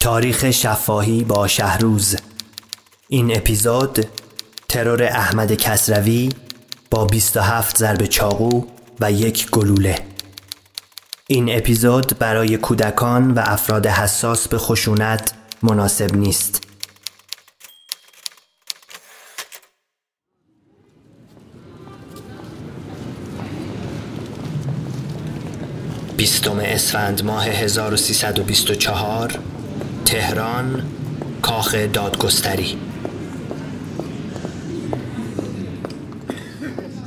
تاریخ شفاهی با شهروز. این اپیزود ترور احمد کسروی با 27 ضرب چاقو و یک گلوله. این اپیزود برای کودکان و افراد حساس به خشونت مناسب نیست. بیستم اسفند ماه 1324 تهران کاخ دادگستری.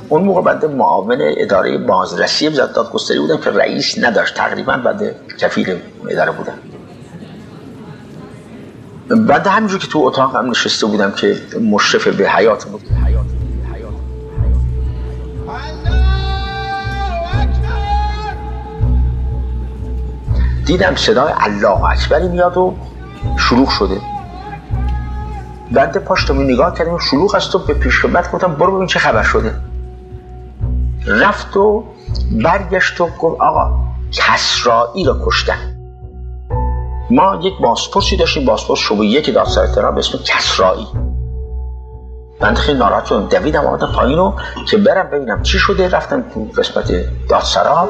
اون موقع بعد معاون اداره بازرسی وزارت دادگستری بودم که رئیس نداشت تقریبا بعد کفیل اداره بودم. بعد همینجور که تو اتاق هم نشسته بودم که مشرف به حیات بود. دیدم صدای الله اکبری میاد و شلوغ شده. بنده پاشتم نگاه کردم شلوغ است و به پیش خدمت گفتم برو ببین چه خبر شده. رفت و برگشت و گفت آقا کسرایی را کشتن. ما یک بازپرسی داشتیم بازپرس شبه یک دادسرای تهران به اسم کسرایی. بنده خیلی ناراحت شدم دویدم آمدم پایین رو که برم ببینم چی شده. رفتم تو قسمت دادسرا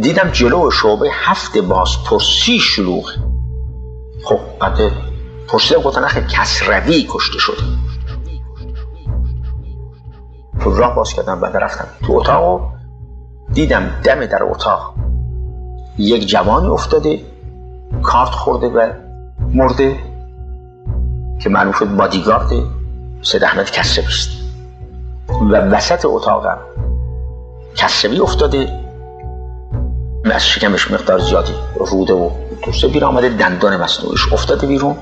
دیدم جلو شعبه هفت بازپرسی شلوغ. خب بعد پرسیدم گفتن اخی کسروی کشته شده. تو راه باز کردم بعد رفتم تو اتاق دیدم دم در اتاق یک جوانی افتاده کارت خورده و مرده که معلوم شد بادیگارد سید احمد کسروی است. و وسط اتاقم کسروی افتاده از شکمش مقدار زیادی روده و دوسته بیرون آمده دندان مصنوعیش افتاده بیرون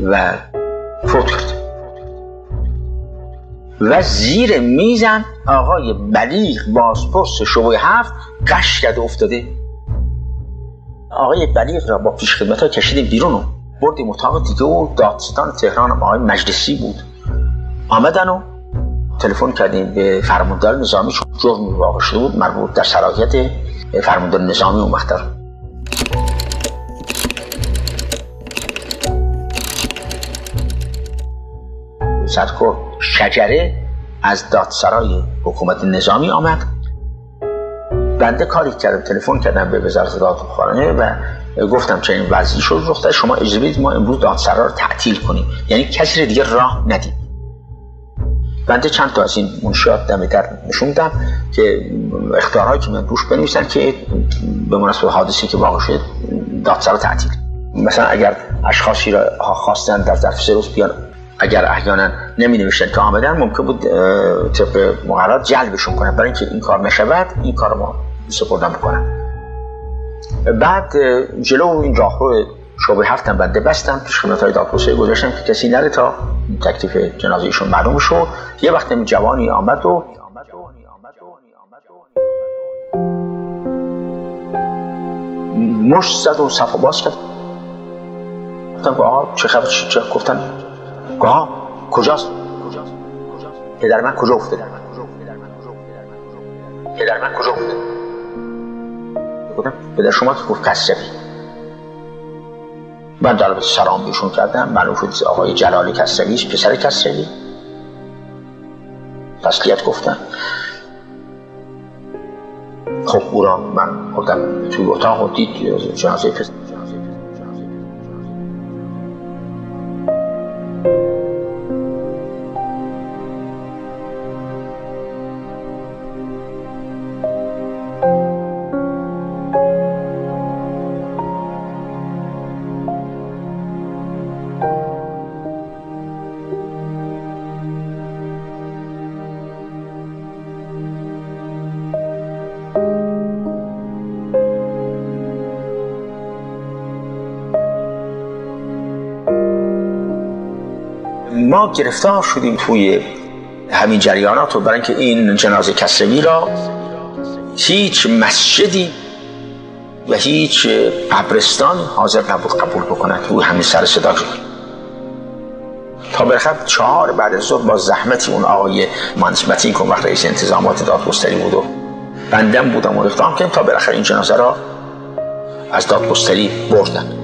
و فوت کرده و زیر میزم آقای بلیغ بازپرس شبه هفت قش کرده افتاده. آقای بلیغ را با پیش خدمت ها کشیدیم بیرون و بردیم اتاق دیگه و دادستان تهران آقای مجلسی بود. آمدن و تلفن کردیم به فرماندار نظامی چون جرم واقع شده بود مربوط در صلاحیت فرماندار نظامی اون سرکور شجره از دادسرای حکومت نظامی آمد. بنده کاری کردم تلفن کردم به وزارت دادخانه و گفتم چه این وضعی شد. رخ شما اجازه ما امروز دادسرا رو تعطیل کنیم. یعنی کسی رو دیگه راه ندیم. بنده چند تا از این منشیات دم در نشوندم که اختیارهایی که من روش بنویسن که به مناسبت حادثی که واقع شد دادسرا تعطیل. مثلا اگر اشخاصی را خواستن در ظرف سه روز بیان اگر احیانا نمی نوشتن که آمدن ممکن بود طبق مقررات جلبشون کنن. برای اینکه این کار نشود این کار ما سپردن بکنن بعد جلو این راهرو شعبه هفتم بنده بستم پیش خدمت های دادگستری گذاشتم که کسی نره تا تکلیف جنازه ایشون معلوم شد یه وقت جوانی آمد و مش زد و صفا باز کرد. گفتم آقا چه خبر؟ چه گفتن ها کجاست؟ پدر من کجا افتاده؟ پدر من کجا افتاده؟ گفتم پدر شما؟ که گفت کسروی من در سلام بهشون کردم. معلوم شد آقای جلال کسروی پسر کسروی تسلیت گفتم. خب او را من بردم توی اتاق و دید جنازه پسر ما گرفتار شدیم توی همین جریانات و برای اینکه این جنازه کسروی را هیچ مسجدی و هیچ قبرستان حاضر نبود قبول بکنن. توی همین سر صدا شد تا برخب چهار بعد از ظهر با زحمتی اون آقای متین کن وقت رئیس انتظامات دادگستری بود و بندم بودم و اقدام کردم تا بالاخره این جنازه را از دادگستری بردن.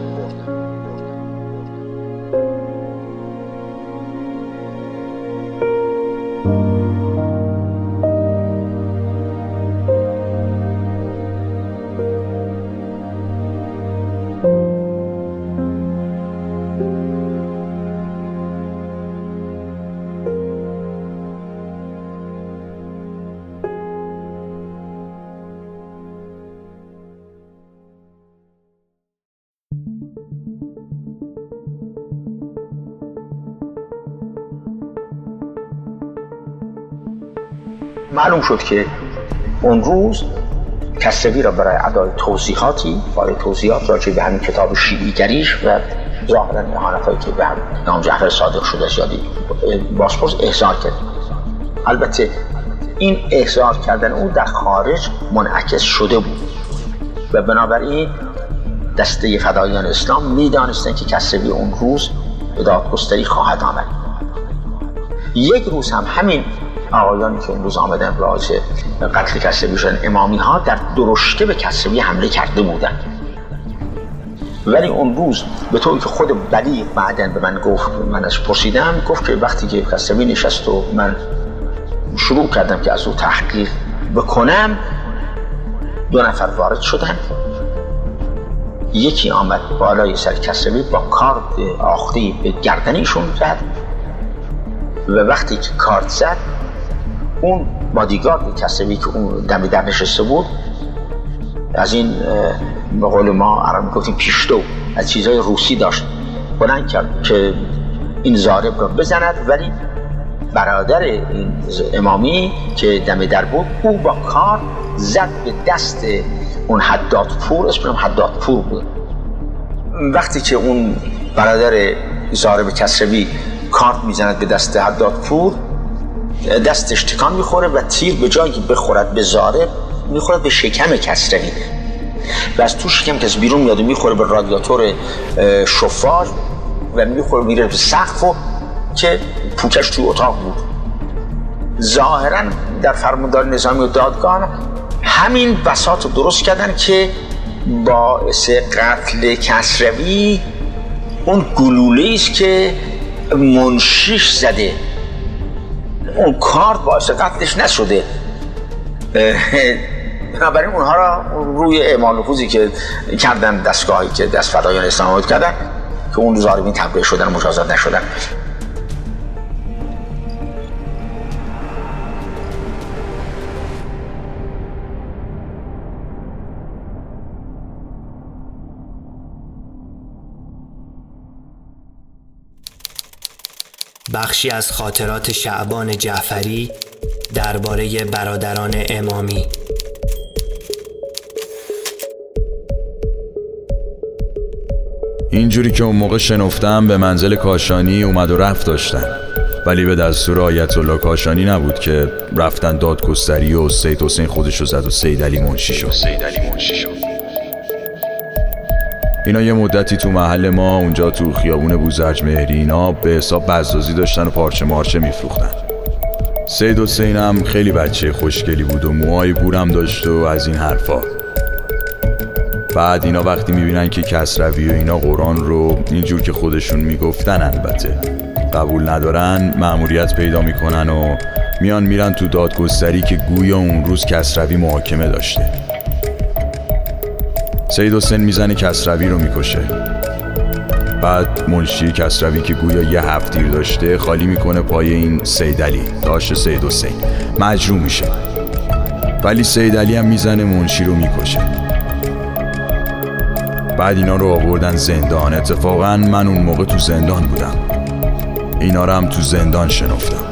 معلوم شد که اون روز کسروی را برای ادای توضیحاتی برای توضیحات راجع به همین کتاب گریش و ظاهرا احانت هایی که به هم نام جعفر صادق شده زیادی باسپورس احضار کرد. البته این احضار کردن او در خارج منعکس شده بود و بنابراین دسته فدایان اسلام می‌دانستن که کسروی اون روز به دادگستری خواهد آمد. یک روز هم همین آقایانی که اون روز آمدن راز قتل کسروی شدن امامی ها در درشته به کسروی حمله کرده بودند ولی اون روز به طوری که خود بلی بعدن به من گفت من از پرسیدم گفت که وقتی که کسروی نشست و من شروع کردم که از او تحقیق بکنم دو نفر وارد شدن. یکی آمد بالای سر کسروی با کارت آخری به گردنیشون زد و وقتی که کارت زد اون بادیگارد کسروی که اون دمی در نشسته بود از این به قول ما عرب گفتیم پیشتو از چیزهای روسی داشت بلند کرد که این زارب را بزند ولی برادر این امامی که دم در بود او با کار زد به دست اون حداد پور اسمم حداد پور بود. وقتی که اون برادر زارب کسروی کارت می‌زند به دست حداد پور دستش تکان می‌خوره و تیر به جایی بخورد به زارب می‌خورد به شکم کسروی و از تو شکم کس بیرون میاد و می‌خوره به رادیاتور شفاژ و می‌خوره میره به سقف و که پوکش توی اتاق بود. ظاهرا در فرماندار نظامی و دادگاه همین بساط رو درست کردن که باعث قتل کسروی اون گلوله است که منشیش زده. اون کارت باعث قتلش نشده. بنابراین اونها را روی اعمال نفوذی که کردن دستگاهی که دست فدایان اسلام کردن که اون ظالمین تبرئه شدن مجازات نشدن. بخشی از خاطرات شعبان جعفری درباره برادران امامی. اینجوری که اون موقع شنفتم به منزل کاشانی اومد و رفت داشتن. ولی به دستور آیت الله کاشانی نبود که رفتن دادگستری و سید حسین خودشو زد و سید علی منشی شد. سید علی منشی شد. اینا یه مدتی تو محل ما اونجا تو خیابون بوزرج مهری اینا به حساب بزازی داشتن و پارچه مارچه میفروختن. سید حسین هم خیلی بچه خوشگلی بود و موهای بورم داشت و از این حرفا. بعد اینا وقتی می‌بینن که کسروی و اینا قرآن رو اینجور که خودشون می‌گفتن البته قبول ندارن معموریت پیدا می‌کنن و میان میرن تو دادگستری که گویا اون روز کسروی محاکمه داشته. سید حسین می‌زنه کسروی رو می‌کشه. بعد منشی کسروی که گویا یه هفتیر داشته خالی می‌کنه پای این سید علی. داشت سید حسین. مجروع میشه. ولی سید علی هم می‌زنه منشی رو می‌کشه. بعد اینا رو آوردن زندان. اتفاقا من اون موقع تو زندان بودم. اینا رو هم تو زندان شنفتم